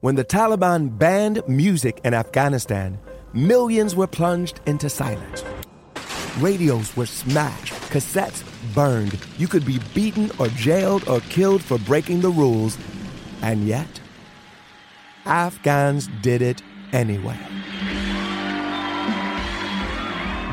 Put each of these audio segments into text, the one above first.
When the Taliban banned music in Afghanistan, millions were plunged into silence. Radios were smashed, cassettes burned. You could be beaten or jailed or killed for breaking the rules. And yet, Afghans did it anyway.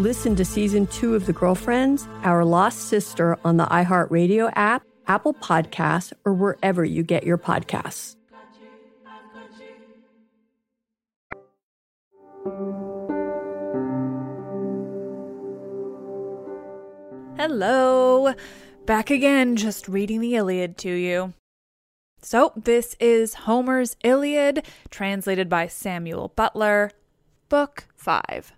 Listen to season two of The Girlfriends, Our Lost Sister on the iHeartRadio app, Apple Podcasts, or wherever you get your podcasts. Hello. Back again, just reading the Iliad to you. So, this is Homer's Iliad, translated by Samuel Butler, Book 5.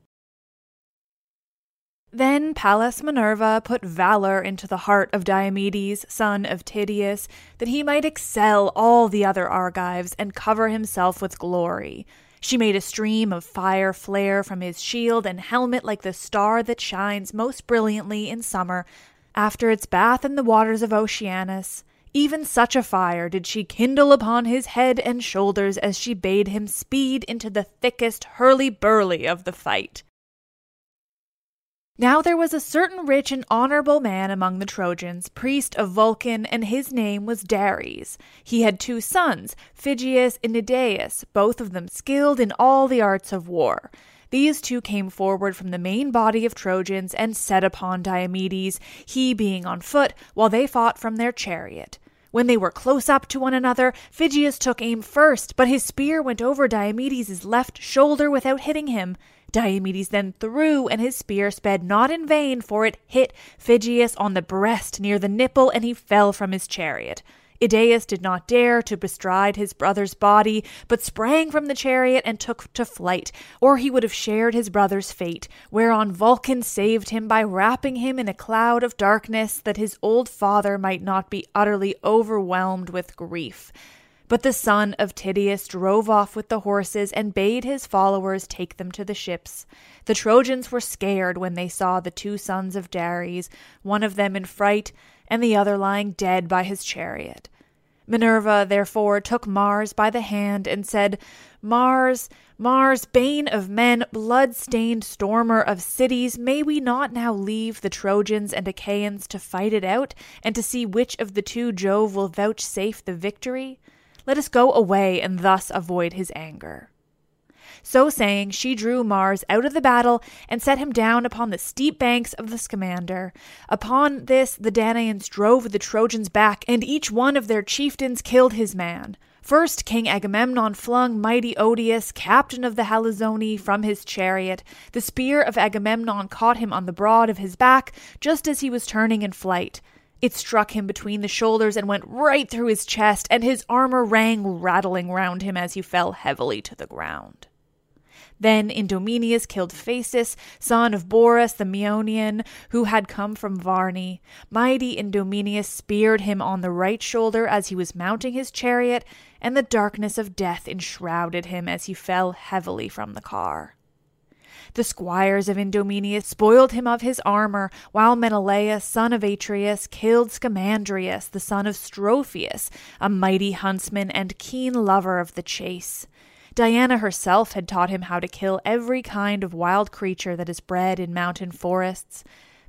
Then Pallas Minerva put valor into the heart of Diomedes, son of Tydeus, that he might excel all the other Argives and cover himself with glory. She made a stream of fire flare from his shield and helmet like the star that shines most brilliantly in summer after its bath in the waters of Oceanus. Even such a fire did she kindle upon his head and shoulders as she bade him speed into the thickest hurly burly of the fight. Now there was a certain rich and honorable man among the Trojans, priest of Vulcan, and his name was Dares. He had two sons, Phegeus and Idaeus, both of them skilled in all the arts of war. These two came forward from the main body of Trojans and set upon Diomedes, he being on foot, while they fought from their chariot. When they were close up to one another, Phegeus took aim first, but his spear went over Diomedes' left shoulder without hitting him. Diomedes then threw, and his spear sped not in vain, for it hit Phegeus on the breast near the nipple, and he fell from his chariot. Idaeus did not dare to bestride his brother's body, but sprang from the chariot and took to flight, or he would have shared his brother's fate, whereon Vulcan saved him by wrapping him in a cloud of darkness that his old father might not be utterly overwhelmed with grief. But the son of Tydeus drove off with the horses and bade his followers take them to the ships. The Trojans were scared when they saw the two sons of Dares, one of them in fright, and the other lying dead by his chariot. Minerva therefore took Mars by the hand and said, Mars, Mars, bane of men, blood stained stormer of cities, may we not now leave the Trojans and Achaeans to fight it out, and to see which of the two Jove will vouchsafe the victory? Let us go away and thus avoid his anger. So saying, she drew Mars out of the battle and set him down upon the steep banks of the Scamander. Upon this the Danaans drove the Trojans back, and each one of their chieftains killed his man. First, King Agamemnon flung mighty Odius, captain of the Halizoni, from his chariot. The spear of Agamemnon caught him on the broad of his back, just as he was turning in flight. It struck him between the shoulders and went right through his chest, and his armor rang rattling round him as he fell heavily to the ground. Then Idomeneus killed Phaestus, son of Borus the Meonian, who had come from Varne. Mighty Idomeneus speared him on the right shoulder as he was mounting his chariot, and the darkness of death enshrouded him as he fell heavily from the car. The squires of Idomeneus spoiled him of his armor, while Menelaus, son of Atreus, killed Scamandrius, the son of Strophius, a mighty huntsman and keen lover of the chase. Diana herself had taught him how to kill every kind of wild creature that is bred in mountain forests.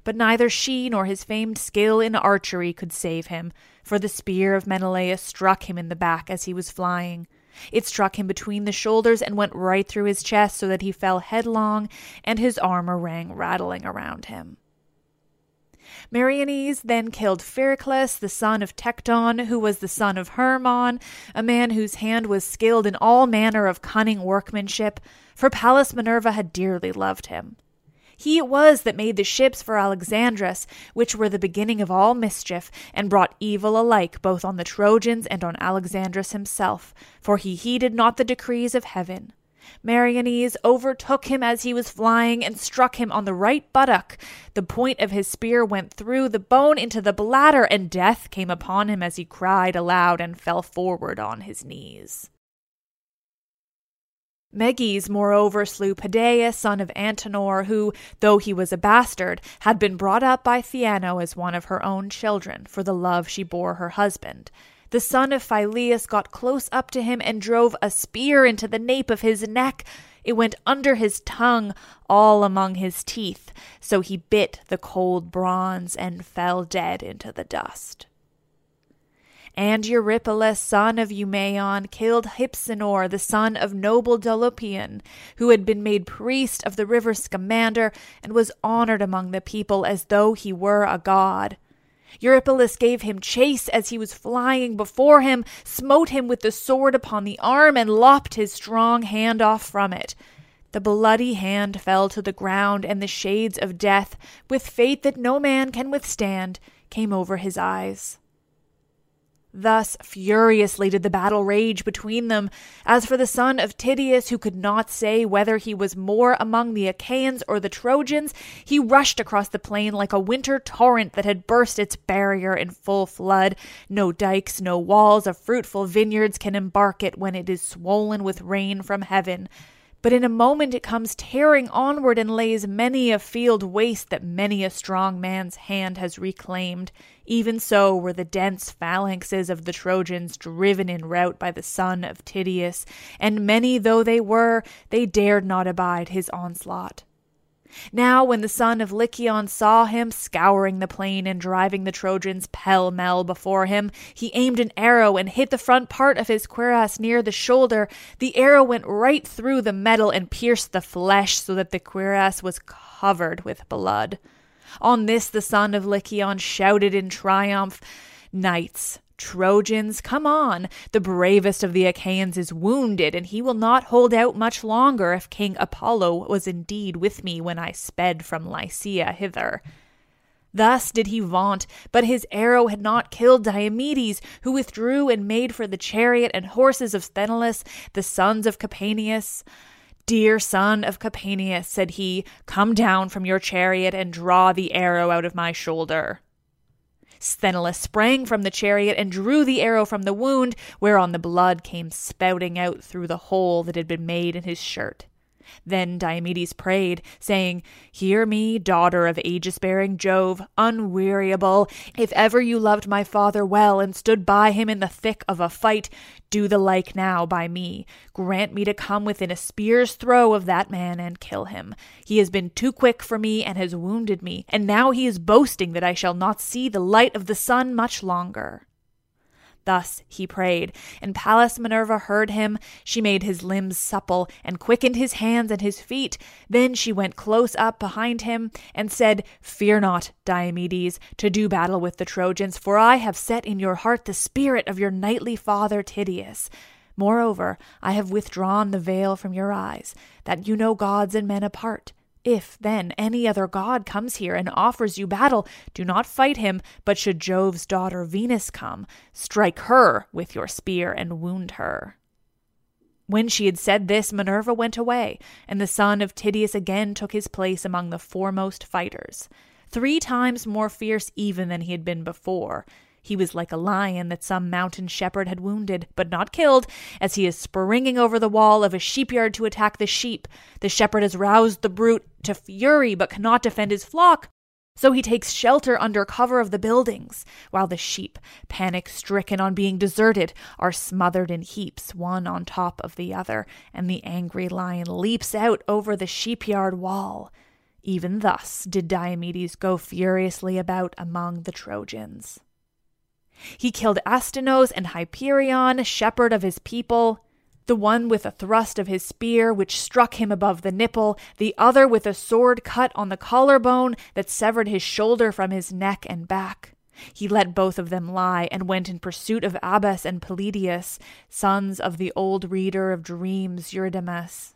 But neither she nor his famed skill in archery could save him, for the spear of Menelaus struck him in the back as he was flying. It struck him between the shoulders and went right through his chest so that he fell headlong, and his armor rang rattling around him. Meriones then killed Phereclus, the son of Tecton, who was the son of Hermon, a man whose hand was skilled in all manner of cunning workmanship, for Pallas Minerva had dearly loved him. He it was that made the ships for Alexandrus, which were the beginning of all mischief, and brought evil alike both on the Trojans and on Alexandrus himself, for he heeded not the decrees of heaven. Meriones overtook him as he was flying and struck him on the right buttock. The point of his spear went through the bone into the bladder, and death came upon him as he cried aloud and fell forward on his knees. Meges, moreover, slew Pedaeus, son of Antenor, who, though he was a bastard, had been brought up by Theano as one of her own children, for the love she bore her husband. The son of Phyleus got close up to him and drove a spear into the nape of his neck. It went under his tongue, all among his teeth, so he bit the cold bronze and fell dead into the dust. And Eurypylus, son of Euaemon, killed Hypsenor, the son of noble Dolopion, who had been made priest of the river Scamander and was honored among the people as though he were a god. Eurypylus gave him chase as he was flying before him, smote him with the sword upon the arm, and lopped his strong hand off from it. The bloody hand fell to the ground, and the shades of death, with fate that no man can withstand, came over his eyes. Thus furiously did the battle rage between them. As for the son of Tydeus, who could not say whether he was more among the Achaeans or the Trojans, he rushed across the plain like a winter torrent that had burst its barrier in full flood. No dikes, no walls of fruitful vineyards can embark it when it is swollen with rain from heaven. But in a moment it comes tearing onward and lays many a field waste that many a strong man's hand has reclaimed. Even so were the dense phalanxes of the Trojans driven in rout by the son of Tydeus, and many though they were, they dared not abide his onslaught. Now, when the son of Lycaon saw him scouring the plain and driving the Trojans pell mell before him, he aimed an arrow and hit the front part of his cuirass near the shoulder. The arrow went right through the metal and pierced the flesh so that the cuirass was covered with blood. On this the son of Lycaon shouted in triumph, Knights, Trojans, come on! The bravest of the Achaeans is wounded, and he will not hold out much longer if King Apollo was indeed with me when I sped from Lycia hither. Thus did he vaunt, but his arrow had not killed Diomedes, who withdrew and made for the chariot and horses of Sthenelus, the sons of Capaneus. Dear son of Capaneus, said he, come down from your chariot and draw the arrow out of my shoulder. Sthenelus sprang from the chariot and drew the arrow from the wound, whereon the blood came spouting out through the hole that had been made in his shirt. Then Diomedes prayed, saying, Hear me, daughter of aegis bearing Jove, unweariable. If ever you loved my father well and stood by him in the thick of a fight, do the like now by me. Grant me to come within a spear's throw of that man and kill him. He has been too quick for me and has wounded me, and now he is boasting that I shall not see the light of the sun much longer. Thus he prayed, and Pallas Minerva heard him. She made his limbs supple, and quickened his hands and his feet. Then she went close up behind him, and said, Fear not, Diomedes, to do battle with the Trojans, for I have set in your heart the spirit of your knightly father Tydeus. Moreover, I have withdrawn the veil from your eyes, that you know gods and men apart. If, then, any other god comes here and offers you battle, do not fight him, but should Jove's daughter Venus come, strike her with your spear and wound her. When she had said this, Minerva went away, and the son of Tydeus again took his place among the foremost fighters, three times more fierce even than he had been before, he was like a lion that some mountain shepherd had wounded, but not killed, as he is springing over the wall of a sheepyard to attack the sheep. The shepherd has roused the brute to fury, but cannot defend his flock. So he takes shelter under cover of the buildings, while the sheep, panic stricken on being deserted, are smothered in heaps, one on top of the other, and the angry lion leaps out over the sheepyard wall. Even thus did Diomedes go furiously about among the Trojans. He killed Astynous and Hyperion, shepherd of his people, the one with a thrust of his spear which struck him above the nipple, the other with a sword cut on the collarbone that severed his shoulder from his neck and back. He let both of them lie and went in pursuit of Abas and Polyidus, sons of the old reader of dreams Eurydamas.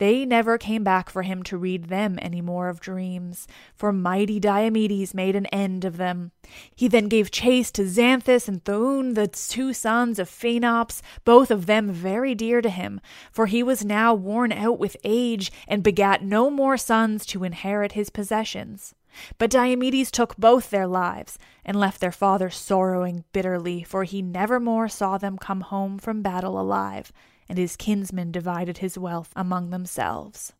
They never came back for him to read them any more of dreams, for mighty Diomedes made an end of them. He then gave chase to Xanthus and Thoon, the two sons of Phaenops, both of them very dear to him, for he was now worn out with age and begat no more sons to inherit his possessions. But Diomedes took both their lives, and left their father sorrowing bitterly, for he never more saw them come home from battle alive, and his kinsmen divided his wealth among themselves.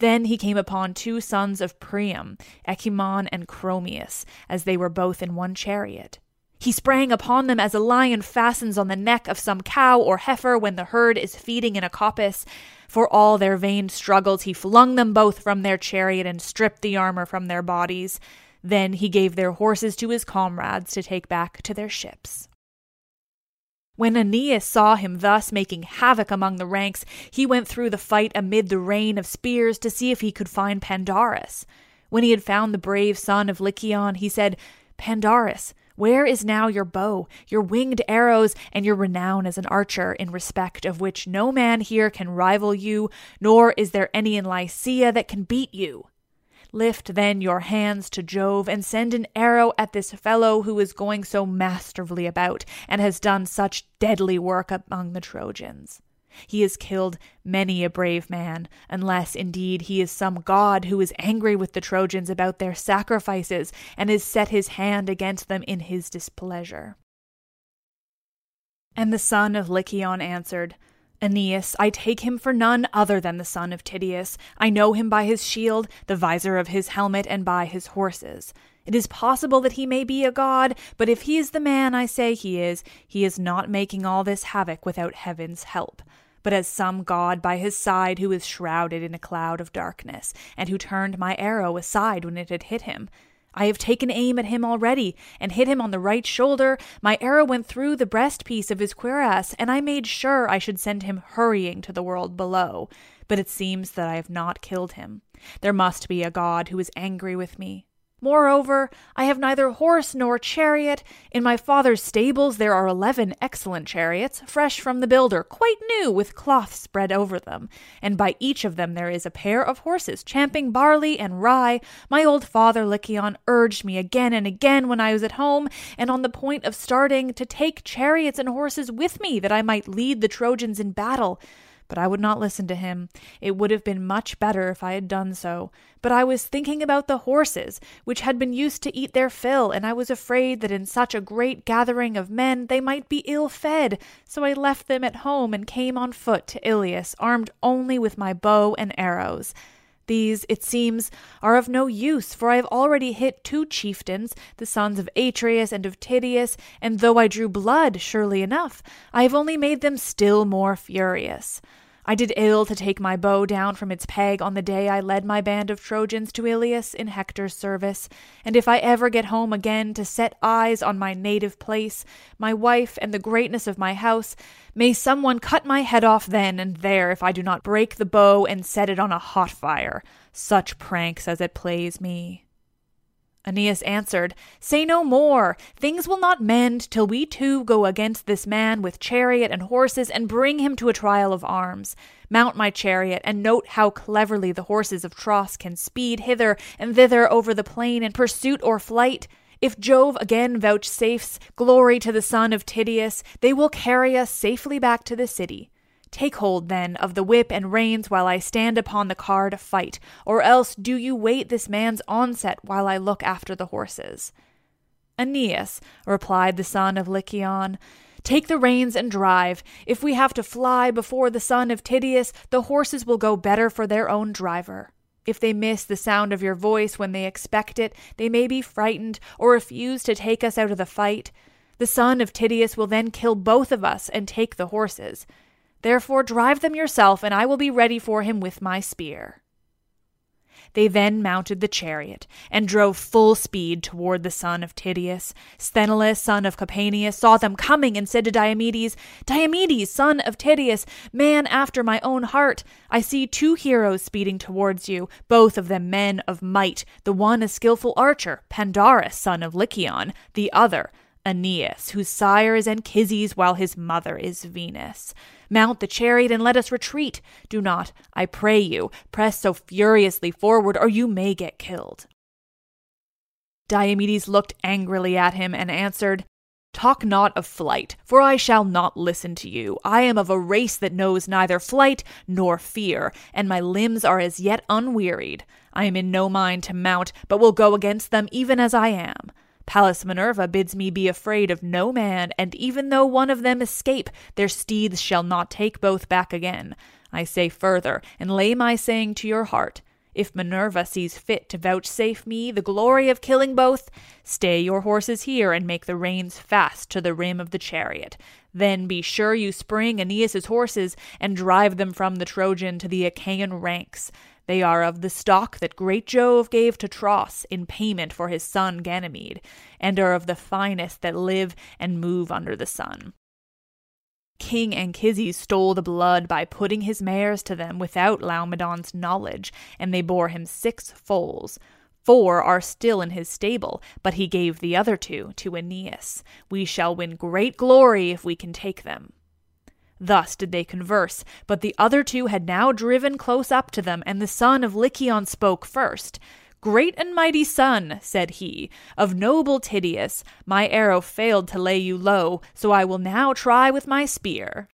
Then he came upon two sons of Priam, Echemmon and Chromius, as they were both in one chariot. He sprang upon them as a lion fastens on the neck of some cow or heifer when the herd is feeding in a coppice. For all their vain struggles, he flung them both from their chariot and stripped the armor from their bodies. Then he gave their horses to his comrades to take back to their ships. When Aeneas saw him thus making havoc among the ranks, he went through the fight amid the rain of spears to see if he could find Pandarus. When he had found the brave son of Lycaon, he said, Pandarus, where is now your bow, your winged arrows, and your renown as an archer, in respect of which no man here can rival you, nor is there any in Lycia that can beat you? Lift then your hands to Jove and send an arrow at this fellow who is going so masterfully about and has done such deadly work among the Trojans. He has killed many a brave man, unless indeed he is some god who is angry with the Trojans about their sacrifices and has set his hand against them in his displeasure. And the son of Lycaon answered, Aeneas, I take him for none other than the son of Tydeus. I know him by his shield, the visor of his helmet, and by his horses. It is possible that he may be a god, but if he is the man I say he is, he is not making all this havoc without heaven's help, but as some god by his side who is shrouded in a cloud of darkness, and who turned my arrow aside when it had hit him. I have taken aim at him already, and hit him on the right shoulder. My arrow went through the breastpiece of his cuirass, and I made sure I should send him hurrying to the world below. But it seems that I have not killed him. There must be a god who is angry with me. Moreover, I have neither horse nor chariot. In my father's stables there are eleven excellent chariots, fresh from the builder, quite new, with cloth spread over them. And by each of them there is a pair of horses, champing barley and rye. My old father Lycaon urged me again and again when I was at home, and on the point of starting, to take chariots and horses with me, that I might lead the Trojans in battle. But I would not listen to him. It would have been much better if I had done so. But I was thinking about the horses, which had been used to eat their fill, and I was afraid that in such a great gathering of men they might be ill fed. So I left them at home and came on foot to Ilius, armed only with my bow and arrows. These, it seems, are of no use, for I have already hit two chieftains, the sons of Atreus and of Tydeus, and though I drew blood, surely enough, I have only made them still more furious. I did ill to take my bow down from its peg on the day I led my band of Trojans to Ilius in Hector's service, and if I ever get home again to set eyes on my native place, my wife, and the greatness of my house, may someone cut my head off then and there if I do not break the bow and set it on a hot fire. Such pranks as it plays me. Aeneas answered, Say no more. Things will not mend till we two go against this man with chariot and horses and bring him to a trial of arms. Mount my chariot, and note how cleverly the horses of Tros can speed hither and thither over the plain in pursuit or flight. If Jove again vouchsafes glory to the son of Tydeus, they will carry us safely back to the city. Take hold, then, of the whip and reins while I stand upon the car to fight, or else do you wait this man's onset while I look after the horses. Aeneas, replied the son of Lycaon, take the reins and drive. If we have to fly before the son of Tydeus, the horses will go better for their own driver. If they miss the sound of your voice when they expect it, they may be frightened or refuse to take us out of the fight. The son of Tydeus will then kill both of us and take the horses. Therefore drive them yourself, and I will be ready for him with my spear. They then mounted the chariot and drove full speed toward the son of Tydeus. Sthenelus, son of Capaneus, saw them coming and said to Diomedes, Diomedes, son of Tydeus, man after my own heart, I see two heroes speeding towards you, both of them men of might, the one a skilful archer, Pandarus, son of Lycaon, the other Aeneas, whose sire is Anchises while his mother is Venus. Mount the chariot and let us retreat. Do not, I pray you, press so furiously forward, or you may get killed. Diomedes looked angrily at him and answered, Talk not of flight, for I shall not listen to you. I am of a race that knows neither flight nor fear, and my limbs are as yet unwearied. I am in no mind to mount, but will go against them even as I am. Pallas Minerva bids me be afraid of no man, and even though one of them escape, their steeds shall not take both back again. I say further, and lay my saying to your heart, if Minerva sees fit to vouchsafe me the glory of killing both, stay your horses here and make the reins fast to the rim of the chariot. Then be sure you spring Aeneas's horses and drive them from the Trojan to the Achaean ranks. They are of the stock that great Jove gave to Tros in payment for his son Ganymede, and are of the finest that live and move under the sun. King Anchises stole the blood by putting his mares to them without Laomedon's knowledge, and they bore him six foals. Four are still in his stable, but he gave the other two to Aeneas. We shall win great glory if we can take them. Thus did they converse, but the other two had now driven close up to them, and the son of Lycaon spoke first. Great and mighty son, said he, of noble Tydeus, my arrow failed to lay you low, so I will now try with my spear.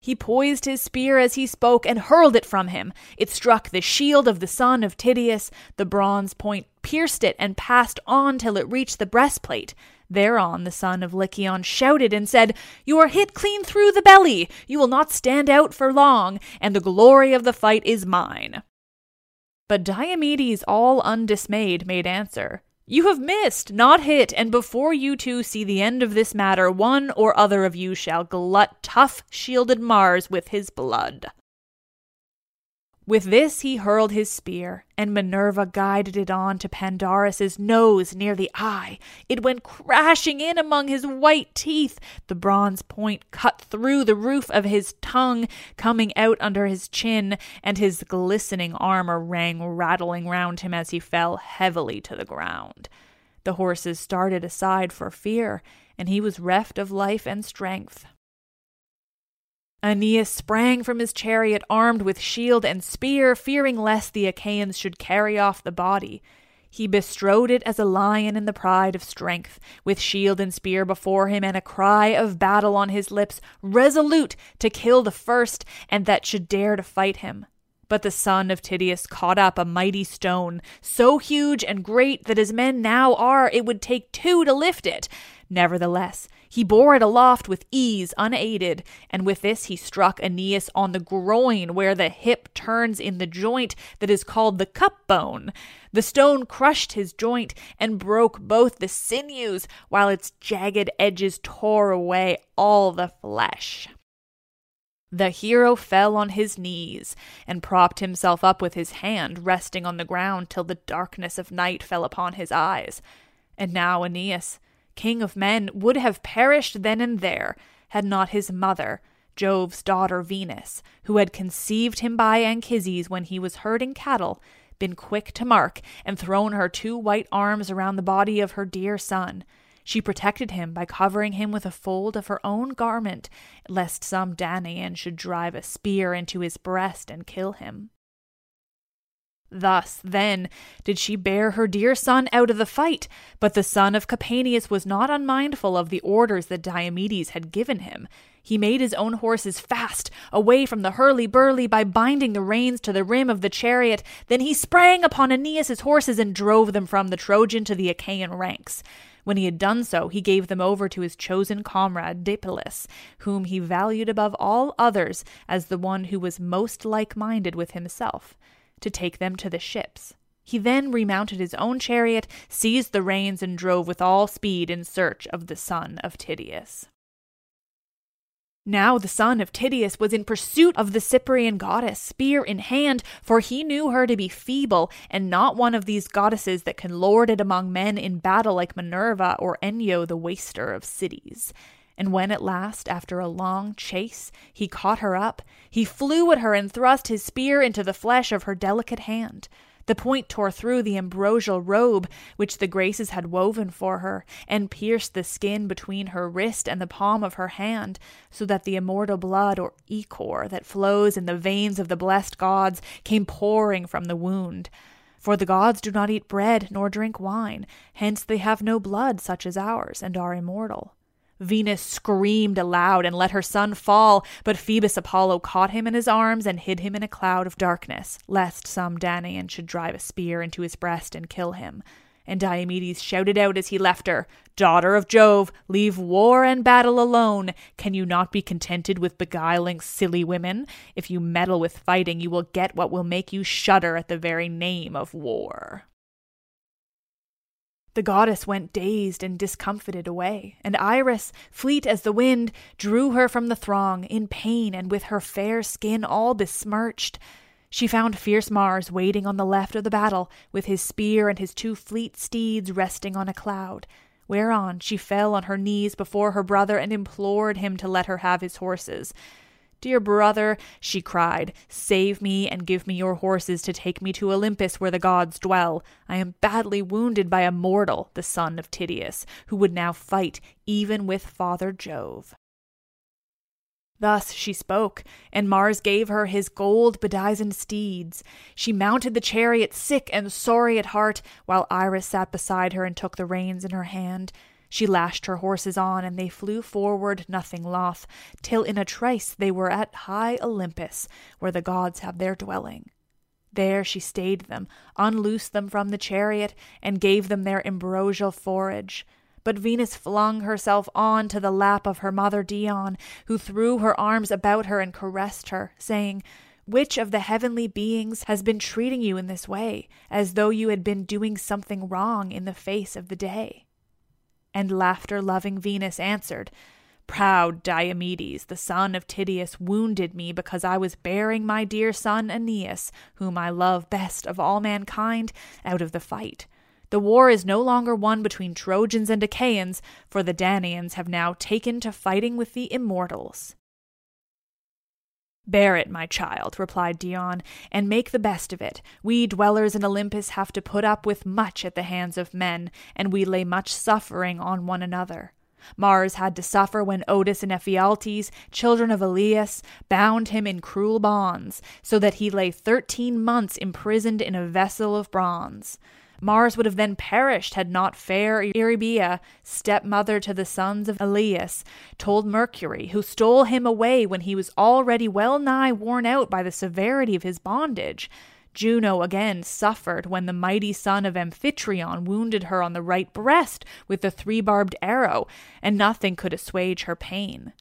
He poised his spear as he spoke and hurled it from him. It struck the shield of the son of Tydeus. The bronze point pierced it and passed on till it reached the breastplate. Thereon the son of Lycaon shouted and said, You are hit clean through the belly. You will not stand out for long, and the glory of the fight is mine. But Diomedes, all undismayed, made answer, You have missed, not hit, and before you two see the end of this matter, one or other of you shall glut tough shielded Mars with his blood. With this he hurled his spear, and Minerva guided it on to Pandarus's nose near the eye. It went crashing in among his white teeth. The bronze point cut through the roof of his tongue, coming out under his chin, and his glistening armor rang rattling round him as he fell heavily to the ground. The horses started aside for fear, and he was reft of life and strength. Aeneas sprang from his chariot armed with shield and spear, fearing lest the Achaeans should carry off the body. He bestrode it as a lion in the pride of strength, with shield and spear before him and a cry of battle on his lips, resolute to kill the first and that should dare to fight him. But the son of Tydeus caught up a mighty stone, so huge and great that as men now are, it would take two to lift it. Nevertheless, he bore it aloft with ease, unaided, and with this he struck Aeneas on the groin, where the hip turns in the joint that is called the cup bone. The stone crushed his joint and broke both the sinews, while its jagged edges tore away all the flesh. The hero fell on his knees and propped himself up with his hand resting on the ground till the darkness of night fell upon his eyes. And now Aeneas, king of men, would have perished then and there, had not his mother, Jove's daughter Venus, who had conceived him by Anchises when he was herding cattle, been quick to mark and thrown her two white arms around the body of her dear son. She protected him by covering him with a fold of her own garment, lest some Danaan should drive a spear into his breast and kill him. Thus, then, did she bear her dear son out of the fight, but the son of Capaneus was not unmindful of the orders that Diomedes had given him. He made his own horses fast, away from the hurly-burly, by binding the reins to the rim of the chariot. Then he sprang upon Aeneas's horses and drove them from the Trojan to the Achaean ranks. When he had done so, he gave them over to his chosen comrade Deipylus, whom he valued above all others as the one who was most like-minded with himself to take them to the ships. He then remounted his own chariot, seized the reins, and drove with all speed in search of the son of Tydeus. Now the son of Tydeus was in pursuit of the Cyprian goddess, spear in hand, for he knew her to be feeble, and not one of these goddesses that can lord it among men in battle like Minerva or Enyo, the waster of cities. And when at last, after a long chase, he caught her up, he flew at her and thrust his spear into the flesh of her delicate hand. The point tore through the ambrosial robe which the Graces had woven for her, and pierced the skin between her wrist and the palm of her hand, so that the immortal blood or ichor that flows in the veins of the blessed gods came pouring from the wound. For the gods do not eat bread nor drink wine, hence they have no blood such as ours, and are immortal. Venus screamed aloud and let her son fall, but Phoebus Apollo caught him in his arms and hid him in a cloud of darkness, lest some Danaan should drive a spear into his breast and kill him. And Diomedes shouted out as he left her, Daughter of Jove, leave war and battle alone. Can you not be contented with beguiling silly women? If you meddle with fighting, you will get what will make you shudder at the very name of war. The goddess went dazed and discomfited away, and Iris, fleet as the wind, drew her from the throng, in pain and with her fair skin all besmirched. She found fierce Mars waiting on the left of the battle, with his spear and his two fleet steeds resting on a cloud. Whereon she fell on her knees before her brother and implored him to let her have his horses. Dear brother, she cried, save me and give me your horses to take me to Olympus where the gods dwell. I am badly wounded by a mortal, the son of Tydeus, who would now fight even with Father Jove. Thus she spoke, and Mars gave her his gold bedizened steeds. She mounted the chariot sick and sorry at heart, while Iris sat beside her and took the reins in her hand. She lashed her horses on, and they flew forward, nothing loth, till in a trice they were at high Olympus, where the gods have their dwelling. There she stayed them, unloosed them from the chariot, and gave them their ambrosial forage. But Venus flung herself on to the lap of her mother Dione, who threw her arms about her and caressed her, saying, Which of the heavenly beings has been treating you in this way, as though you had been doing something wrong in the face of the day? And laughter loving Venus answered, Proud Diomedes, the son of Tydeus, wounded me because I was bearing my dear son Aeneas, whom I love best of all mankind, out of the fight. The war is no longer won between Trojans and Achaeans, for the Danaans have now taken to fighting with the immortals. Bear it, my child, replied Dione, and make the best of it. We dwellers in Olympus have to put up with much at the hands of men, and we lay much suffering on one another. Mars had to suffer when Otus and Ephialtes, children of Aloeus, bound him in cruel bonds, so that he lay thirteen months imprisoned in a vessel of bronze. Mars would have then perished had not fair Eeriboea, stepmother to the sons of Aloeus, told Mercury, who stole him away when he was already well nigh worn out by the severity of his bondage. Juno again suffered when the mighty son of Amphitryon wounded her on the right breast with the three barbed arrow, and nothing could assuage her pain.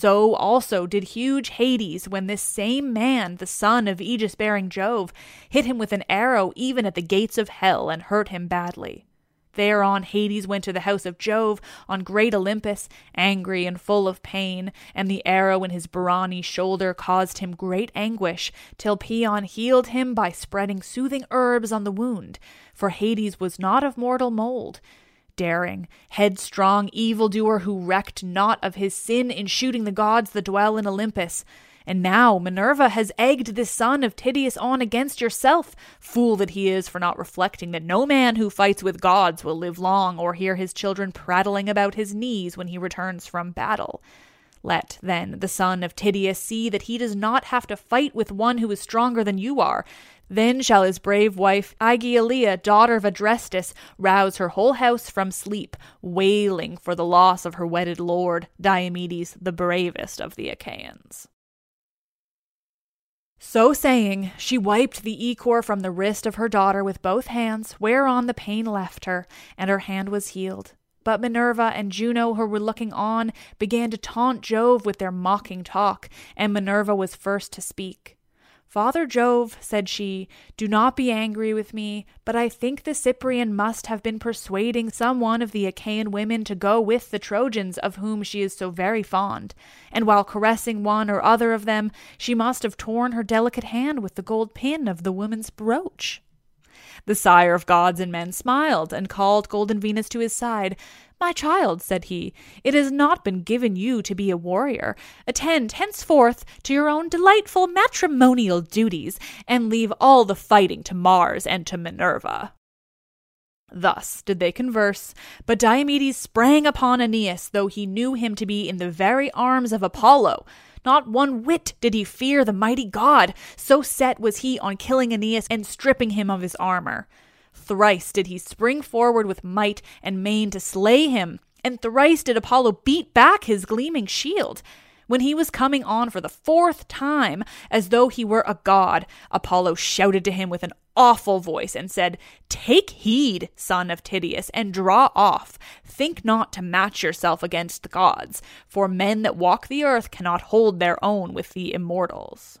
So also did huge Hades when this same man, the son of Aegis bearing Jove, hit him with an arrow even at the gates of hell and hurt him badly. Thereon Hades went to the house of Jove on great Olympus, angry and full of pain, and the arrow in his brawny shoulder caused him great anguish, till Paeon healed him by spreading soothing herbs on the wound, for Hades was not of mortal mould daring, headstrong evildoer who recked not of his sin in shooting the gods that dwell in Olympus. And now Minerva has egged this son of Tydeus on against yourself, fool that he is for not reflecting that no man who fights with gods will live long or hear his children prattling about his knees when he returns from battle. Let, then, the son of Tydeus see that he does not have to fight with one who is stronger than you are, then shall his brave wife, Aegialeia, daughter of Adrestus, rouse her whole house from sleep, wailing for the loss of her wedded lord, Diomedes, the bravest of the Achaeans. So saying, she wiped the ichor from the wrist of her daughter with both hands, whereon the pain left her, and her hand was healed. But Minerva and Juno, who were looking on, began to taunt Jove with their mocking talk, and Minerva was first to speak. Father Jove, said she, do not be angry with me, but I think the Cyprian must have been persuading some one of the Achaean women to go with the Trojans, of whom she is so very fond, and while caressing one or other of them, she must have torn her delicate hand with the gold pin of the woman's brooch. The sire of gods and men smiled, and called Golden Venus to his side. My child, said he, it has not been given you to be a warrior. Attend henceforth to your own delightful matrimonial duties, and leave all the fighting to Mars and to Minerva. Thus did they converse, but Diomedes sprang upon Aeneas, though he knew him to be in the very arms of Apollo. Not one whit did he fear the mighty god, so set was he on killing Aeneas and stripping him of his armor. Thrice did he spring forward with might and main to slay him, and thrice did Apollo beat back his gleaming shield. When he was coming on for the fourth time, as though he were a god, Apollo shouted to him with an awful voice and said, Take heed, son of Tydeus, and draw off. Think not to match yourself against the gods, for men that walk the earth cannot hold their own with the immortals.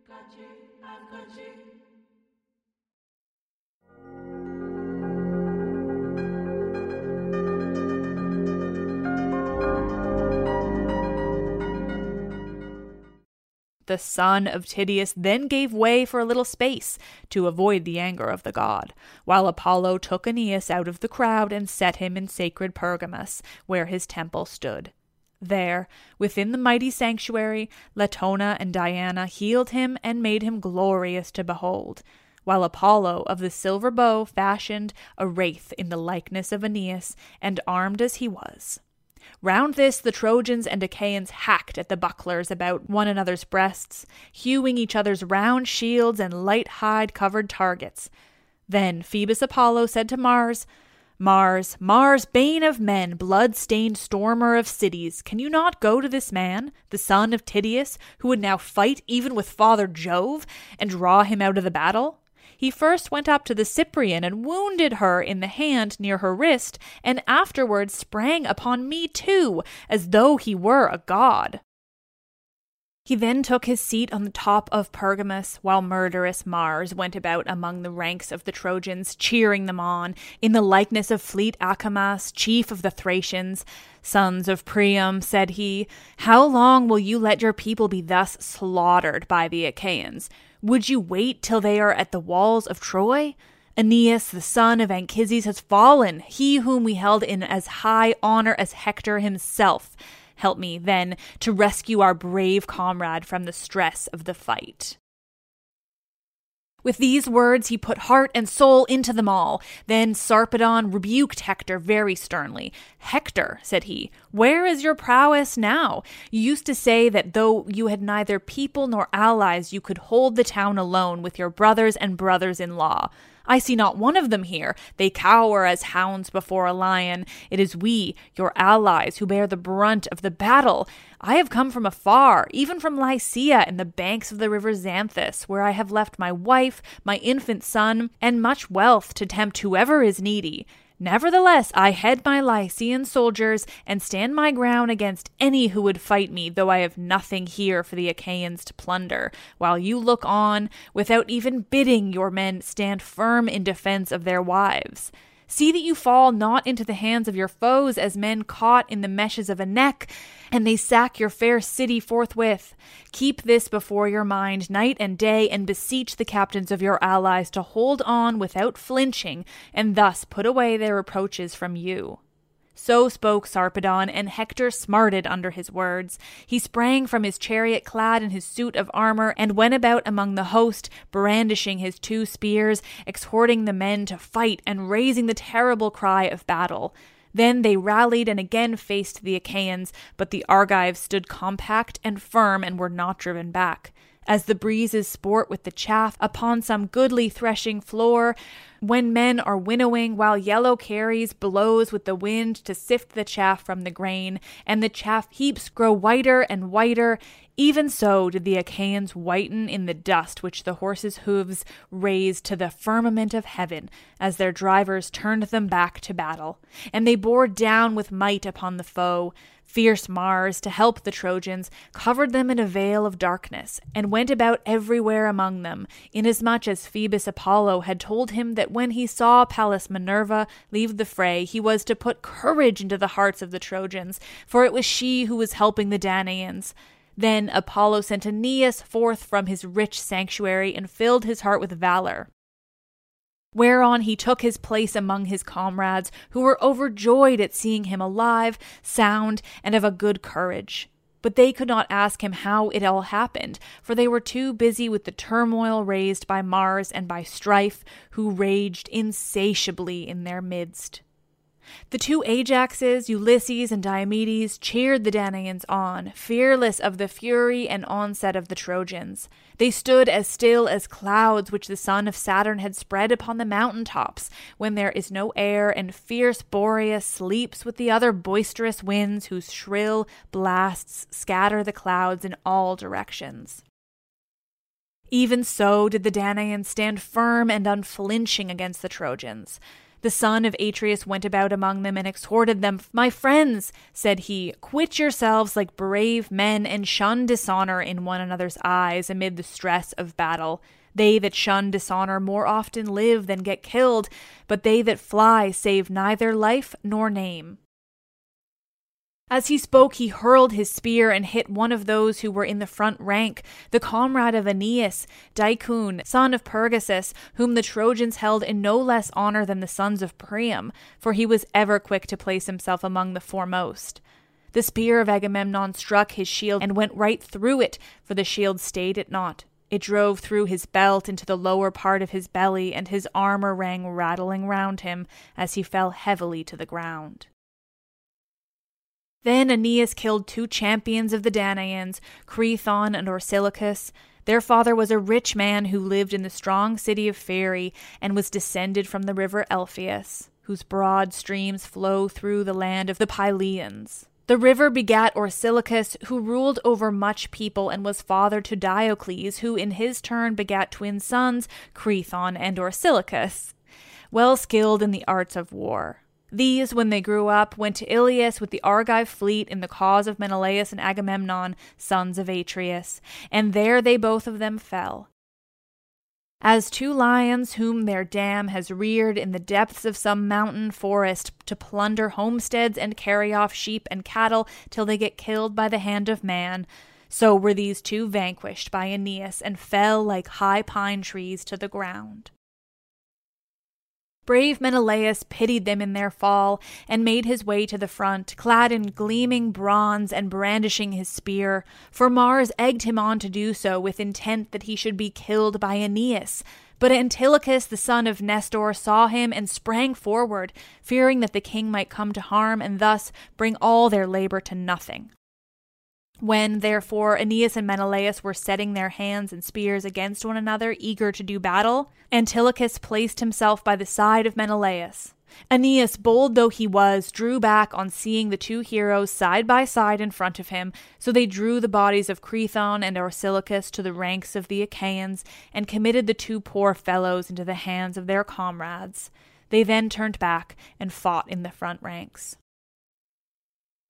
The son of Tydeus then gave way for a little space to avoid the anger of the god, while Apollo took Aeneas out of the crowd and set him in sacred Pergamus, where his temple stood. There, within the mighty sanctuary, Latona and Diana healed him and made him glorious to behold, while Apollo of the silver bow fashioned a wraith in the likeness of Aeneas, and armed as he was. Round this the Trojans and Achaeans hacked at the bucklers about one another's breasts, hewing each other's round shields and light hide covered targets. Then Phoebus Apollo said to Mars, Mars, Mars, bane of men, blood stained stormer of cities, can you not go to this man, the son of Tydeus, who would now fight even with Father Jove, and draw him out of the battle? He first went up to the Cyprian and wounded her in the hand near her wrist, and afterwards sprang upon me too, as though he were a god. He then took his seat on the top of Pergamus, while murderous Mars went about among the ranks of the Trojans, cheering them on, in the likeness of fleet Acamas, chief of the Thracians. Sons of Priam, said he, how long will you let your people be thus slaughtered by the Achaeans? Would you wait till they are at the walls of Troy? Aeneas, the son of Anchises, has fallen, he whom we held in as high honor as Hector himself. Help me, then, to rescue our brave comrade from the stress of the fight. With these words, he put heart and soul into them all. Then Sarpedon rebuked Hector very sternly. Hector, said he, where is your prowess now? You used to say that though you had neither people nor allies, you could hold the town alone with your brothers and brothers in law. I see not one of them here. They cower as hounds before a lion. It is we, your allies, who bear the brunt of the battle. I have come from afar, even from Lycia and the banks of the river Xanthus, where I have left my wife, my infant son, and much wealth to tempt whoever is needy. Nevertheless, I head my Lycian soldiers and stand my ground against any who would fight me, though I have nothing here for the Achaeans to plunder, while you look on, without even bidding your men stand firm in defense of their wives. See that you fall not into the hands of your foes as men caught in the meshes of a neck, and they sack your fair city forthwith. Keep this before your mind night and day, and beseech the captains of your allies to hold on without flinching, and thus put away their reproaches from you. So spoke Sarpedon, and Hector smarted under his words. He sprang from his chariot clad in his suit of armor, and went about among the host, brandishing his two spears, exhorting the men to fight, and raising the terrible cry of battle. Then they rallied and again faced the Achaeans, but the Argives stood compact and firm and were not driven back. As the breezes sport with the chaff upon some goodly threshing floor, when men are winnowing while yellow carries blows with the wind to sift the chaff from the grain, and the chaff heaps grow whiter and whiter, even so did the Achaeans whiten in the dust which the horses' hoofs raised to the firmament of heaven as their drivers turned them back to battle. And they bore down with might upon the foe. Fierce Mars, to help the Trojans, covered them in a veil of darkness, and went about everywhere among them, inasmuch as Phoebus Apollo had told him that when he saw Pallas Minerva leave the fray, he was to put courage into the hearts of the Trojans, for it was she who was helping the Danaans. Then Apollo sent Aeneas forth from his rich sanctuary and filled his heart with valor. Whereon he took his place among his comrades, who were overjoyed at seeing him alive, sound, and of a good courage. But they could not ask him how it all happened, for they were too busy with the turmoil raised by Mars and by strife, who raged insatiably in their midst. The two Ajaxes, Ulysses and Diomedes, cheered the Danaans on, fearless of the fury and onset of the Trojans. They stood as still as clouds which the son of Saturn had spread upon the mountain tops, when there is no air, and fierce Boreas sleeps with the other boisterous winds whose shrill blasts scatter the clouds in all directions. Even so did the Danaans stand firm and unflinching against the Trojans. The son of Atreus went about among them and exhorted them. My friends, said he, quit yourselves like brave men and shun dishonor in one another's eyes amid the stress of battle. They that shun dishonor more often live than get killed, but they that fly save neither life nor name. As he spoke, he hurled his spear and hit one of those who were in the front rank, the comrade of Aeneas, Dicon, son of Pergasus, whom the Trojans held in no less honor than the sons of Priam, for he was ever quick to place himself among the foremost. The spear of Agamemnon struck his shield and went right through it, for the shield stayed it not. It drove through his belt into the lower part of his belly, and his armor rang rattling round him as he fell heavily to the ground. Then Aeneas killed two champions of the Danaans, Crethon and Orsilochus. Their father was a rich man who lived in the strong city of Pheræ and was descended from the river Alpheus, whose broad streams flow through the land of the Pylians. The river begat Orsilochus, who ruled over much people and was father to Diocles, who in his turn begat twin sons, Crethon and Orsilochus, well skilled in the arts of war. These, when they grew up, went to Ilius with the Argive fleet in the cause of Menelaus and Agamemnon, sons of Atreus, and there they both of them fell. As two lions whom their dam has reared in the depths of some mountain forest to plunder homesteads and carry off sheep and cattle till they get killed by the hand of man, so were these two vanquished by Aeneas and fell like high pine trees to the ground. Brave Menelaus pitied them in their fall and made his way to the front, clad in gleaming bronze and brandishing his spear, for Mars egged him on to do so with intent that he should be killed by Aeneas. But Antilochus, the son of Nestor, saw him and sprang forward, fearing that the king might come to harm and thus bring all their labor to nothing. When, therefore, Aeneas and Menelaus were setting their hands and spears against one another, eager to do battle, Antilochus placed himself by the side of Menelaus. Aeneas, bold though he was, drew back on seeing the two heroes side by side in front of him, so they drew the bodies of Crethon and Orsilochus to the ranks of the Achaeans, and committed the two poor fellows into the hands of their comrades. They then turned back and fought in the front ranks.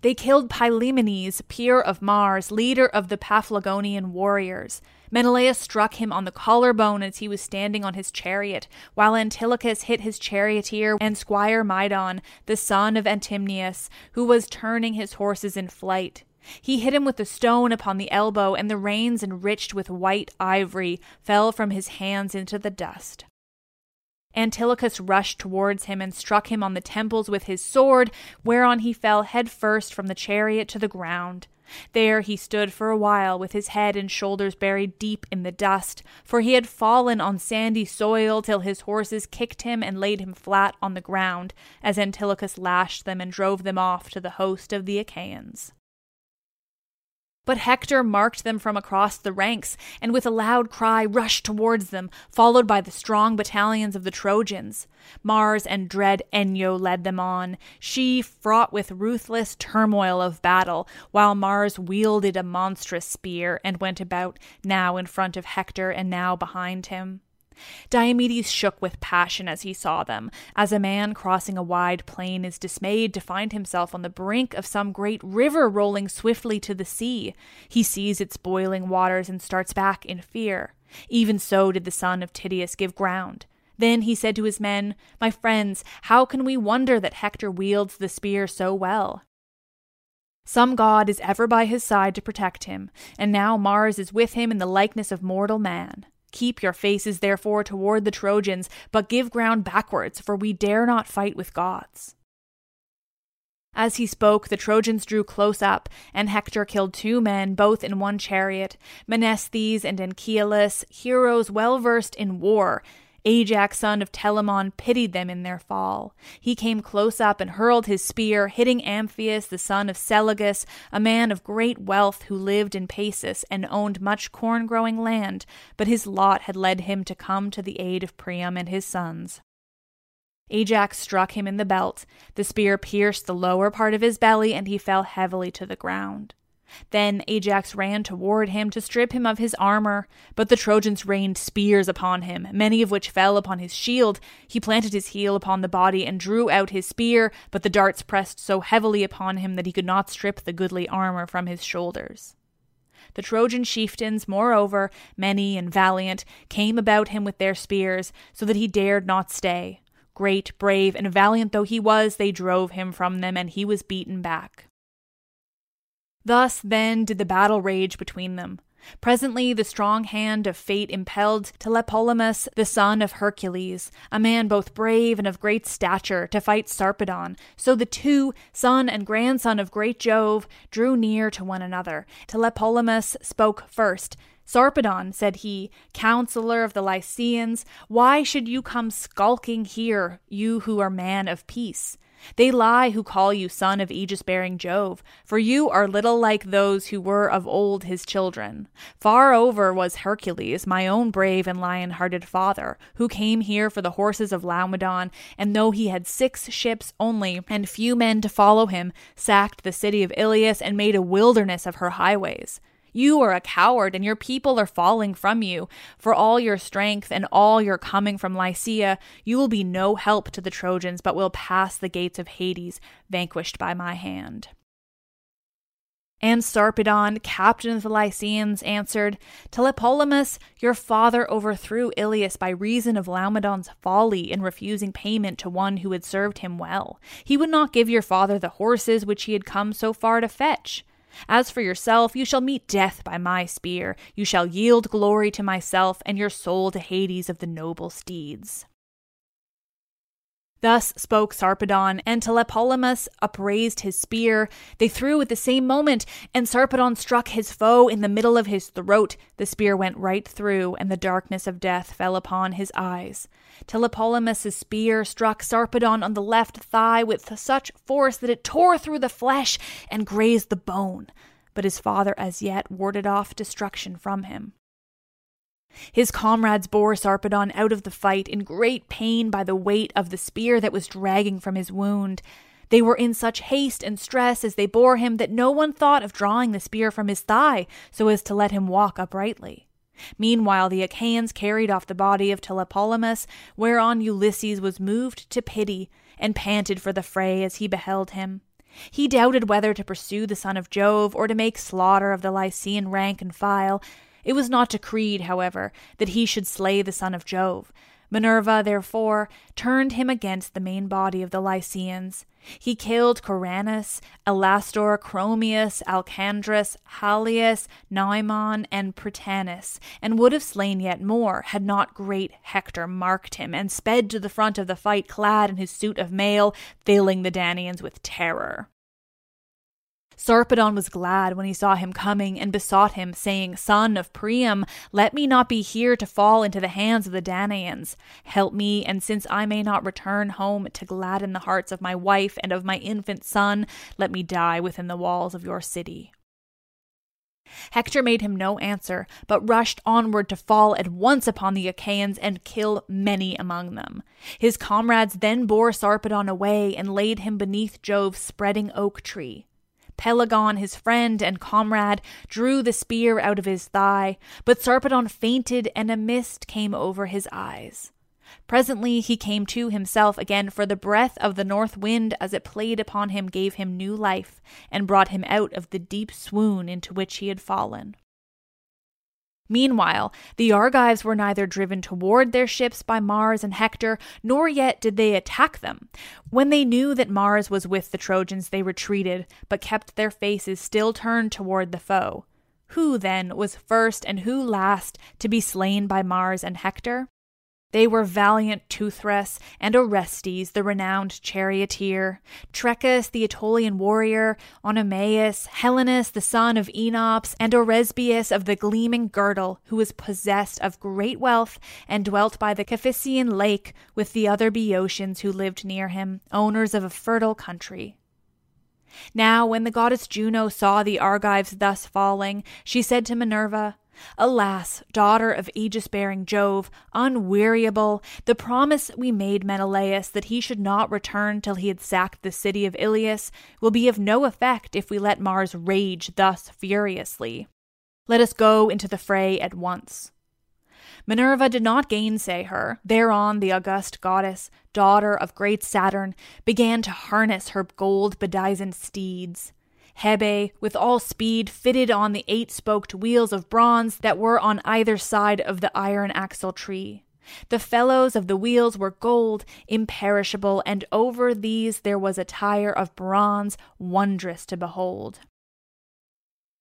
They killed Pylaemenes, peer of Mars, leader of the Paphlagonian warriors. Menelaus struck him on the collarbone as he was standing on his chariot, while Antilochus hit his charioteer and squire Mydon, the son of Atymnius, who was turning his horses in flight. He hit him with a stone upon the elbow, and the reins enriched with white ivory fell from his hands into the dust. Antilochus rushed towards him and struck him on the temples with his sword, whereon he fell head first from the chariot to the ground. There he stood for a while with his head and shoulders buried deep in the dust, for he had fallen on sandy soil till his horses kicked him and laid him flat on the ground, as Antilochus lashed them and drove them off to the host of the Achaeans. But Hector marked them from across the ranks, and with a loud cry rushed towards them, followed by the strong battalions of the Trojans. Mars and dread Enyo led them on, she fraught with ruthless turmoil of battle, while Mars wielded a monstrous spear and went about, now in front of Hector and now behind him. Diomedes shook with passion as he saw them, as a man crossing a wide plain is dismayed to find himself on the brink of some great river rolling swiftly to the sea. He sees its boiling waters and starts back in fear. Even so did the son of Tydeus give ground. Then he said to his men, My friends, how can we wonder that Hector wields the spear so well? Some god is ever by his side to protect him, and now Mars is with him in the likeness of mortal man. Keep your faces therefore toward the Trojans, but give ground backwards, for we dare not fight with gods. As he spoke, the Trojans drew close up, and Hector killed two men, both in one chariot, Menesthes and Anchialus, heroes well versed in war, Ajax, son of Telamon, pitied them in their fall. He came close up and hurled his spear, hitting Amphius, the son of Selagus, a man of great wealth who lived in Paesus and owned much corn growing land, but his lot had led him to come to the aid of Priam and his sons. Ajax struck him in the belt. The spear pierced the lower part of his belly, and he fell heavily to the ground. Then Ajax ran toward him to strip him of his armor, but the Trojans rained spears upon him, many of which fell upon his shield. He planted his heel upon the body and drew out his spear, but the darts pressed so heavily upon him that he could not strip the goodly armor from his shoulders. The Trojan chieftains, moreover, many and valiant, came about him with their spears, so that he dared not stay. Great, brave, and valiant though he was, they drove him from them, and he was beaten back. Thus then did the battle rage between them. Presently the strong hand of fate impelled Tlepolemus, the son of Hercules, a man both brave and of great stature, to fight Sarpedon. So the two, son and grandson of great Jove, drew near to one another. Tlepolemus spoke first. Sarpedon, said he, counselor of the Lycians, why should you come skulking here, you who are man of peace? They lie who call you son of aegis bearing Jove, for you are little like those who were of old his children. Far over was Hercules, my own brave and lion hearted father, who came here for the horses of Laomedon, and though he had six ships only, and few men to follow him, sacked the city of Ilius and made a wilderness of her highways. You are a coward, and your people are falling from you. For all your strength and all your coming from Lycia, you will be no help to the Trojans, but will pass the gates of Hades, vanquished by my hand. And Sarpedon, captain of the Lycians, answered, Tlepolemus, your father overthrew Ilius by reason of Laomedon's folly in refusing payment to one who had served him well. He would not give your father the horses which he had come so far to fetch. As for yourself, you shall meet death by my spear. You shall yield glory to myself, and your soul to Hades of the noble steeds. Thus spoke Sarpedon, and Tlepolemus upraised his spear. They threw at the same moment, and Sarpedon struck his foe in the middle of his throat. The spear went right through, and the darkness of death fell upon his eyes. Tlepolemus's spear struck Sarpedon on the left thigh with such force that it tore through the flesh and grazed the bone. But his father as yet warded off destruction from him. His comrades bore Sarpedon out of the fight in great pain by the weight of the spear that was dragging from his wound. They were in such haste and stress as they bore him that no one thought of drawing the spear from his thigh so as to let him walk uprightly. Meanwhile, the Achaeans carried off the body of Tlepolemus, whereon Ulysses was moved to pity and panted for the fray as he beheld him. He doubted whether to pursue the son of Jove or to make slaughter of the Lycian rank and file, it was not decreed, however, that he should slay the son of Jove, Minerva, therefore, turned him against the main body of the Lycians. He killed Coeranus, Alastor, Chromius, Alcandrus, Halius, Noemon, and Prytanis, and would have slain yet more had not great Hector marked him and sped to the front of the fight clad in his suit of mail, filling the Danaans with terror. Sarpedon was glad when he saw him coming and besought him, saying, Son of Priam, let me not be here to fall into the hands of the Danaans. Help me, and since I may not return home to gladden the hearts of my wife and of my infant son, let me die within the walls of your city. Hector made him no answer, but rushed onward to fall at once upon the Achaeans and kill many among them. His comrades then bore Sarpedon away and laid him beneath Jove's spreading oak tree. Pelagon, his friend and comrade, drew the spear out of his thigh, but Sarpedon fainted and a mist came over his eyes. Presently he came to himself again, for the breath of the north wind as it played upon him gave him new life, and brought him out of the deep swoon into which he had fallen. Meanwhile, the Argives were neither driven toward their ships by Mars and Hector, nor yet did they attack them. When they knew that Mars was with the Trojans, they retreated, but kept their faces still turned toward the foe. Who, then, was first and who last to be slain by Mars and Hector? They were valiant Teuthras and Orestes, the renowned charioteer, Trechus, the Aetolian warrior, Oenomaus, Helenus, the son of Enops, and Oresbius of the gleaming girdle, who was possessed of great wealth and dwelt by the Cephisian lake with the other Boeotians who lived near him, owners of a fertile country. Now, when the goddess Juno saw the Argives thus falling, she said to Minerva, Alas, daughter of aegis bearing Jove, unweariable, the promise we made Menelaus that he should not return till he had sacked the city of Ilius will be of no effect if we let Mars rage thus furiously. Let us go into the fray at once. Minerva did not gainsay her. Thereon the august goddess, daughter of great Saturn, began to harness her gold bedizened steeds. Hebe, with all speed, fitted on the eight spoked wheels of bronze that were on either side of the iron axle tree. The felloes of the wheels were gold, imperishable, and over these there was a tire of bronze, wondrous to behold.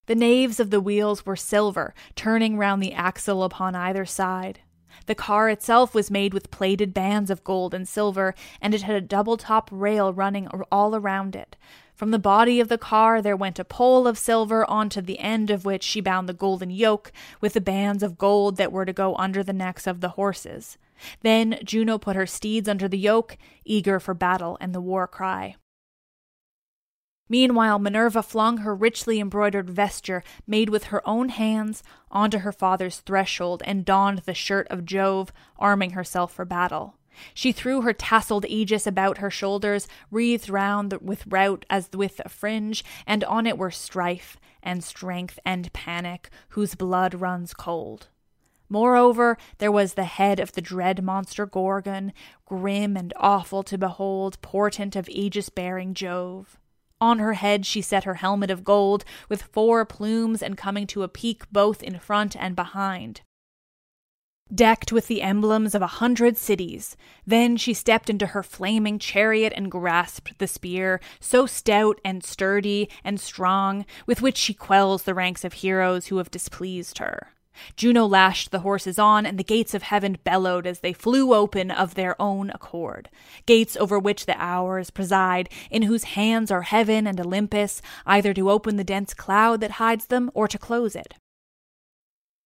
The naves of the wheels were silver, turning round the axle upon either side. The car itself was made with plated bands of gold and silver, and it had a double top rail running all around it. From the body of the car there went a pole of silver, onto the end of which she bound the golden yoke, with the bands of gold that were to go under the necks of the horses. Then Juno put her steeds under the yoke, eager for battle and the war cry. Meanwhile, Minerva flung her richly embroidered vesture, made with her own hands, onto her father's threshold and donned the shirt of Jove, arming herself for battle. She threw her tasselled aegis about her shoulders, wreathed round with rout as with a fringe, and on it were strife, and strength, and panic, whose blood runs cold. Moreover, there was the head of the dread monster Gorgon, grim and awful to behold, portent of aegis bearing Jove. On her head she set her helmet of gold, with four plumes and coming to a peak both in front and behind decked with the emblems of a hundred cities. Then she stepped into her flaming chariot and grasped the spear, so stout and sturdy and strong, with which she quells the ranks of heroes who have displeased her. Juno lashed the horses on, and the gates of heaven bellowed as they flew open of their own accord. Gates over which the hours preside, in whose hands are heaven and Olympus, either to open the dense cloud that hides them or to close it.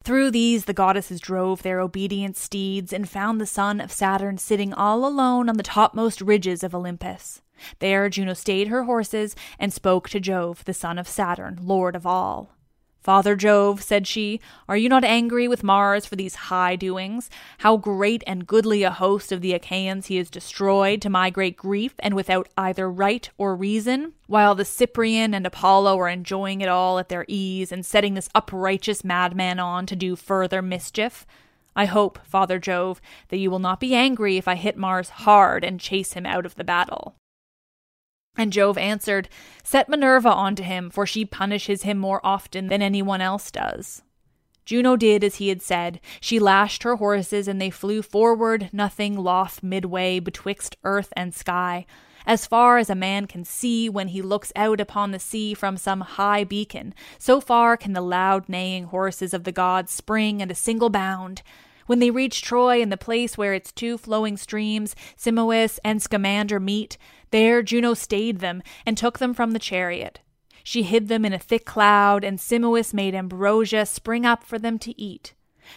Through these the goddesses drove their obedient steeds and found the son of Saturn sitting all alone on the topmost ridges of Olympus. There Juno stayed her horses and spoke to Jove, the son of Saturn, lord of all. Father Jove, said she, are you not angry with Mars for these high doings? How great and goodly a host of the Achaeans he has destroyed to my great grief, and without either right or reason, while the Cyprian and Apollo are enjoying it all at their ease, and setting this uprighteous madman on to do further mischief. I hope, Father Jove, that you will not be angry if I hit Mars hard and chase him out of the battle. And Jove answered, Set Minerva onto him, for she punishes him more often than anyone else does. Juno did as he had said. She lashed her horses, and they flew forward, nothing loth midway betwixt earth and sky, as far as a man can see when he looks out upon the sea from some high beacon. So far can the loud neighing horses of the gods spring at a single bound. When they reached Troy and the place where its two flowing streams, Simois and Scamander, meet, there Juno stayed them and took them from the chariot. She hid them in a thick cloud, and Simois made ambrosia spring up for them to eat.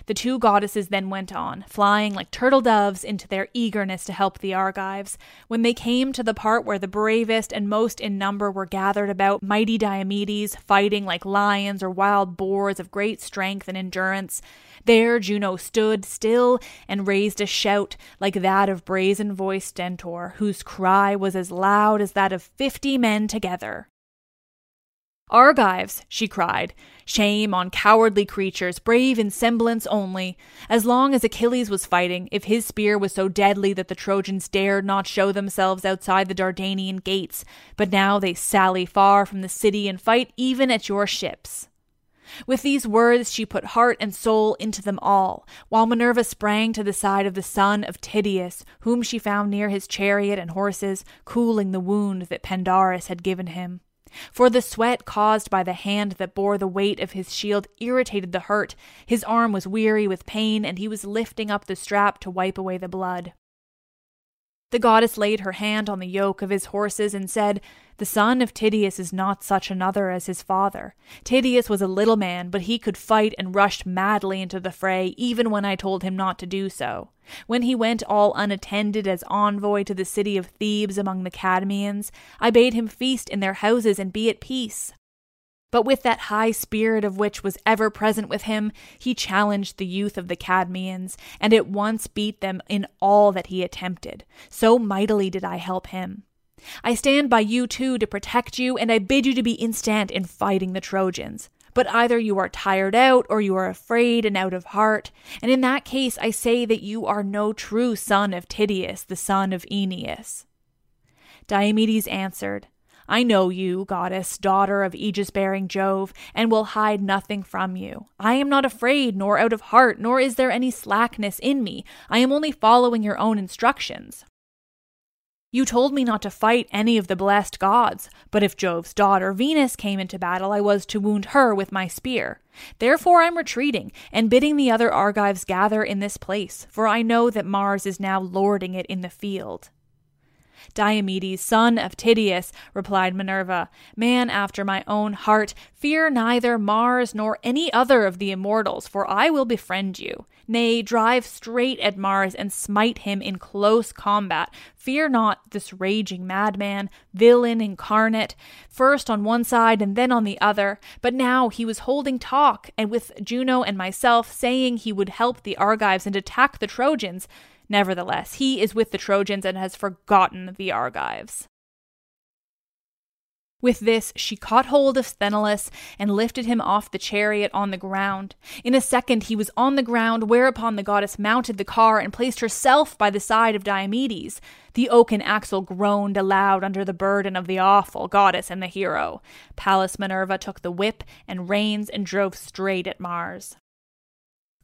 The two goddesses then went on, flying like turtle doves into their eagerness to help the Argives. When they came to the part where the bravest and most in number were gathered about mighty Diomedes, fighting like lions or wild boars of great strength and endurance, there Juno stood still and raised a shout like that of brazen voiced Stentor, whose cry was as loud as that of fifty men together. Argives, she cried, shame on cowardly creatures, brave in semblance only. As long as Achilles was fighting, if his spear was so deadly that the Trojans dared not show themselves outside the Dardanian gates, but now they sally far from the city and fight even at your ships. With these words, she put heart and soul into them all, while Minerva sprang to the side of the son of Tydeus, whom she found near his chariot and horses, cooling the wound that Pandarus had given him. For the sweat caused by the hand that bore the weight of his shield irritated the hurt. His arm was weary with pain, and he was lifting up the strap to wipe away the blood. The goddess laid her hand on the yoke of his horses and said, The son of Tydeus is not such another as his father. Tydeus was a little man, but he could fight and rushed madly into the fray, even when I told him not to do so. When he went all unattended as envoy to the city of Thebes among the Cadmeans, I bade him feast in their houses and be at peace. But with that high spirit of which was ever present with him, he challenged the youth of the Cadmeans, and at once beat them in all that he attempted. So mightily did I help him. I stand by you too to protect you, and I bid you to be instant in fighting the Trojans. But either you are tired out, or you are afraid and out of heart, and in that case I say that you are no true son of Tydeus, the son of Oeneus. Diomedes answered, I know you, goddess, daughter of aegis bearing Jove, and will hide nothing from you. I am not afraid, nor out of heart, nor is there any slackness in me. I am only following your own instructions. You told me not to fight any of the blessed gods, but if Jove's daughter Venus came into battle, I was to wound her with my spear. Therefore I am retreating, and bidding the other Argives gather in this place, for I know that Mars is now lording it in the field. Diomedes, son of Tydeus, replied Minerva, man after my own heart, fear neither Mars nor any other of the immortals, for I will befriend you. Nay, drive straight at Mars and smite him in close combat. Fear not this raging madman, villain incarnate, first on one side and then on the other. But now he was holding talk, and with Juno and myself, saying he would help the Argives and attack the Trojans. Nevertheless, he is with the Trojans and has forgotten the Argives. With this, she caught hold of Sthenelus and lifted him off the chariot on the ground. In a second, he was on the ground, whereupon the goddess mounted the car and placed herself by the side of Diomedes. The oaken axle groaned aloud under the burden of the awful goddess and the hero. Pallas Minerva took the whip and reins and drove straight at Mars.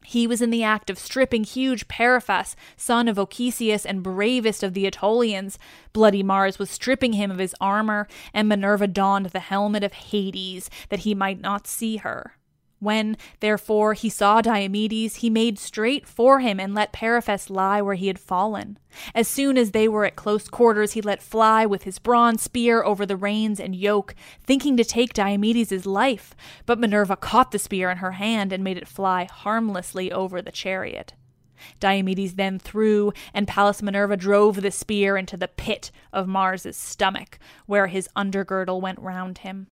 He was in the act of stripping huge Periphas, son of Ochesius and bravest of the Aetolians. Bloody Mars was stripping him of his armor, and Minerva donned the helmet of Hades, that he might not see her. When, therefore, he saw Diomedes, he made straight for him and let Periphas lie where he had fallen. As soon as they were at close quarters, he let fly with his bronze spear over the reins and yoke, thinking to take Diomedes' life. But Minerva caught the spear in her hand and made it fly harmlessly over the chariot. Diomedes then threw, and Pallas Minerva drove the spear into the pit of Mars's stomach, where his undergirdle went round him.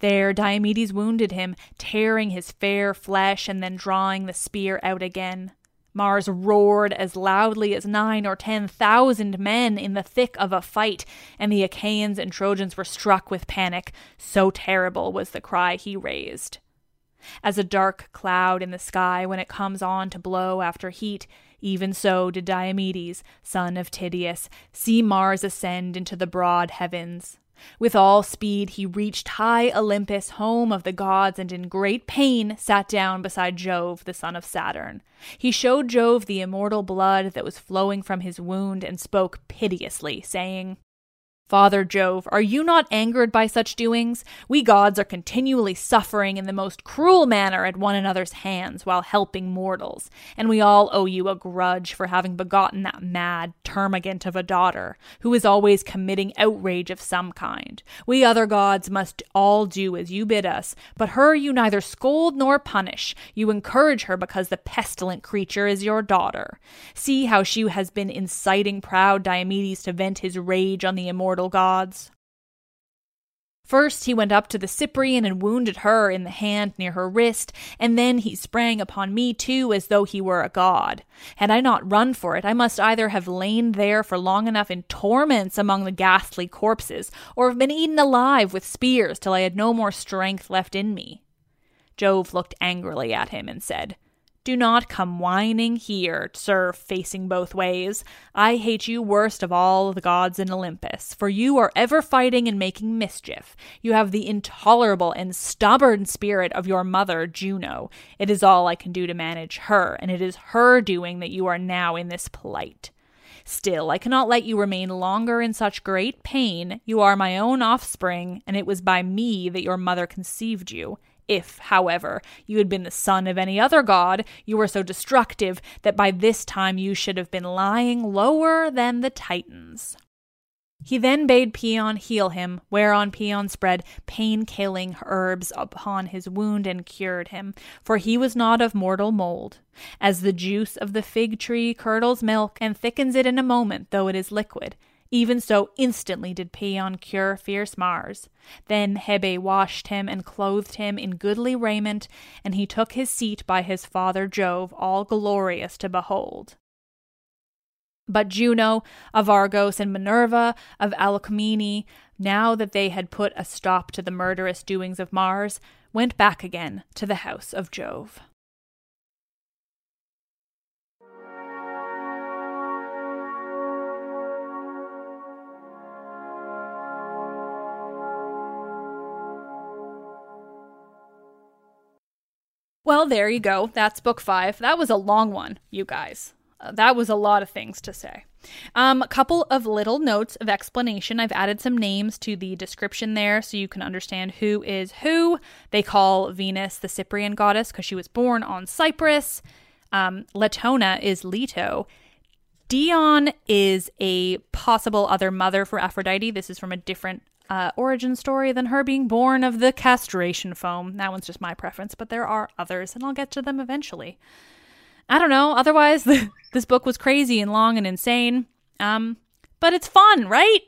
There Diomedes wounded him, tearing his fair flesh and then drawing the spear out again. Mars roared as loudly as nine or ten thousand men in the thick of a fight, and the Achaeans and Trojans were struck with panic, so terrible was the cry he raised. As a dark cloud in the sky when it comes on to blow after heat, even so did Diomedes, son of Tydeus, see Mars ascend into the broad heavens. With all speed, he reached high Olympus, home of the gods, and in great pain sat down beside Jove, the son of Saturn. He showed Jove the immortal blood that was flowing from his wound and spoke piteously, saying, Father Jove, are you not angered by such doings? We gods are continually suffering in the most cruel manner at one another's hands while helping mortals, and we all owe you a grudge for having begotten that mad termagant of a daughter, who is always committing outrage of some kind. We other gods must all do as you bid us, but her you neither scold nor punish. You encourage her because the pestilent creature is your daughter. See how she has been inciting proud Diomedes to vent his rage on the immortal gods. First, he went up to the Cyprian and wounded her in the hand near her wrist, and then he sprang upon me too as though he were a god. Had I not run for it, I must either have lain there for long enough in torments among the ghastly corpses, or have been eaten alive with spears till I had no more strength left in me. Jove looked angrily at him and said, do not come whining here, sir, facing both ways. I hate you worst of all the gods in Olympus, for you are ever fighting and making mischief. You have the intolerable and stubborn spirit of your mother, Juno. It is all I can do to manage her, and it is her doing that you are now in this plight. Still, I cannot let you remain longer in such great pain. You are my own offspring, and it was by me that your mother conceived you. If, however, you had been the son of any other god, you were so destructive that by this time you should have been lying lower than the Titans. He then bade Paeon heal him, whereon Paeon spread pain killing herbs upon his wound and cured him, for he was not of mortal mold. As the juice of the fig tree curdles milk and thickens it in a moment, though it is liquid, even so, instantly did Paeon cure fierce Mars. Then Hebe washed him and clothed him in goodly raiment, and he took his seat by his father Jove, all glorious to behold. But Juno of Argos and Minerva of Alalcomene, now that they had put a stop to the murderous doings of Mars, went back again to the house of Jove. Well, there you go. That's book five. That was a long one, you guys. Uh, that was a lot of things to say. Um, a couple of little notes of explanation. I've added some names to the description there so you can understand who is who. They call Venus the Cyprian goddess because she was born on Cyprus. Um, Latona is Leto. Dione is a possible other mother for Aphrodite. This is from a different uh, origin story than her being born of the castration foam. That one's just my preference, but there are others, and I'll get to them eventually. I don't know. Otherwise, this book was crazy and long and insane. Um, but it's fun, right?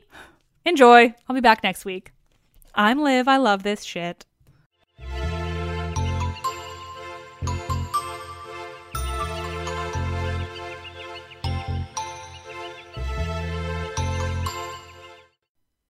Enjoy. I'll be back next week. I'm Liv. I love this shit.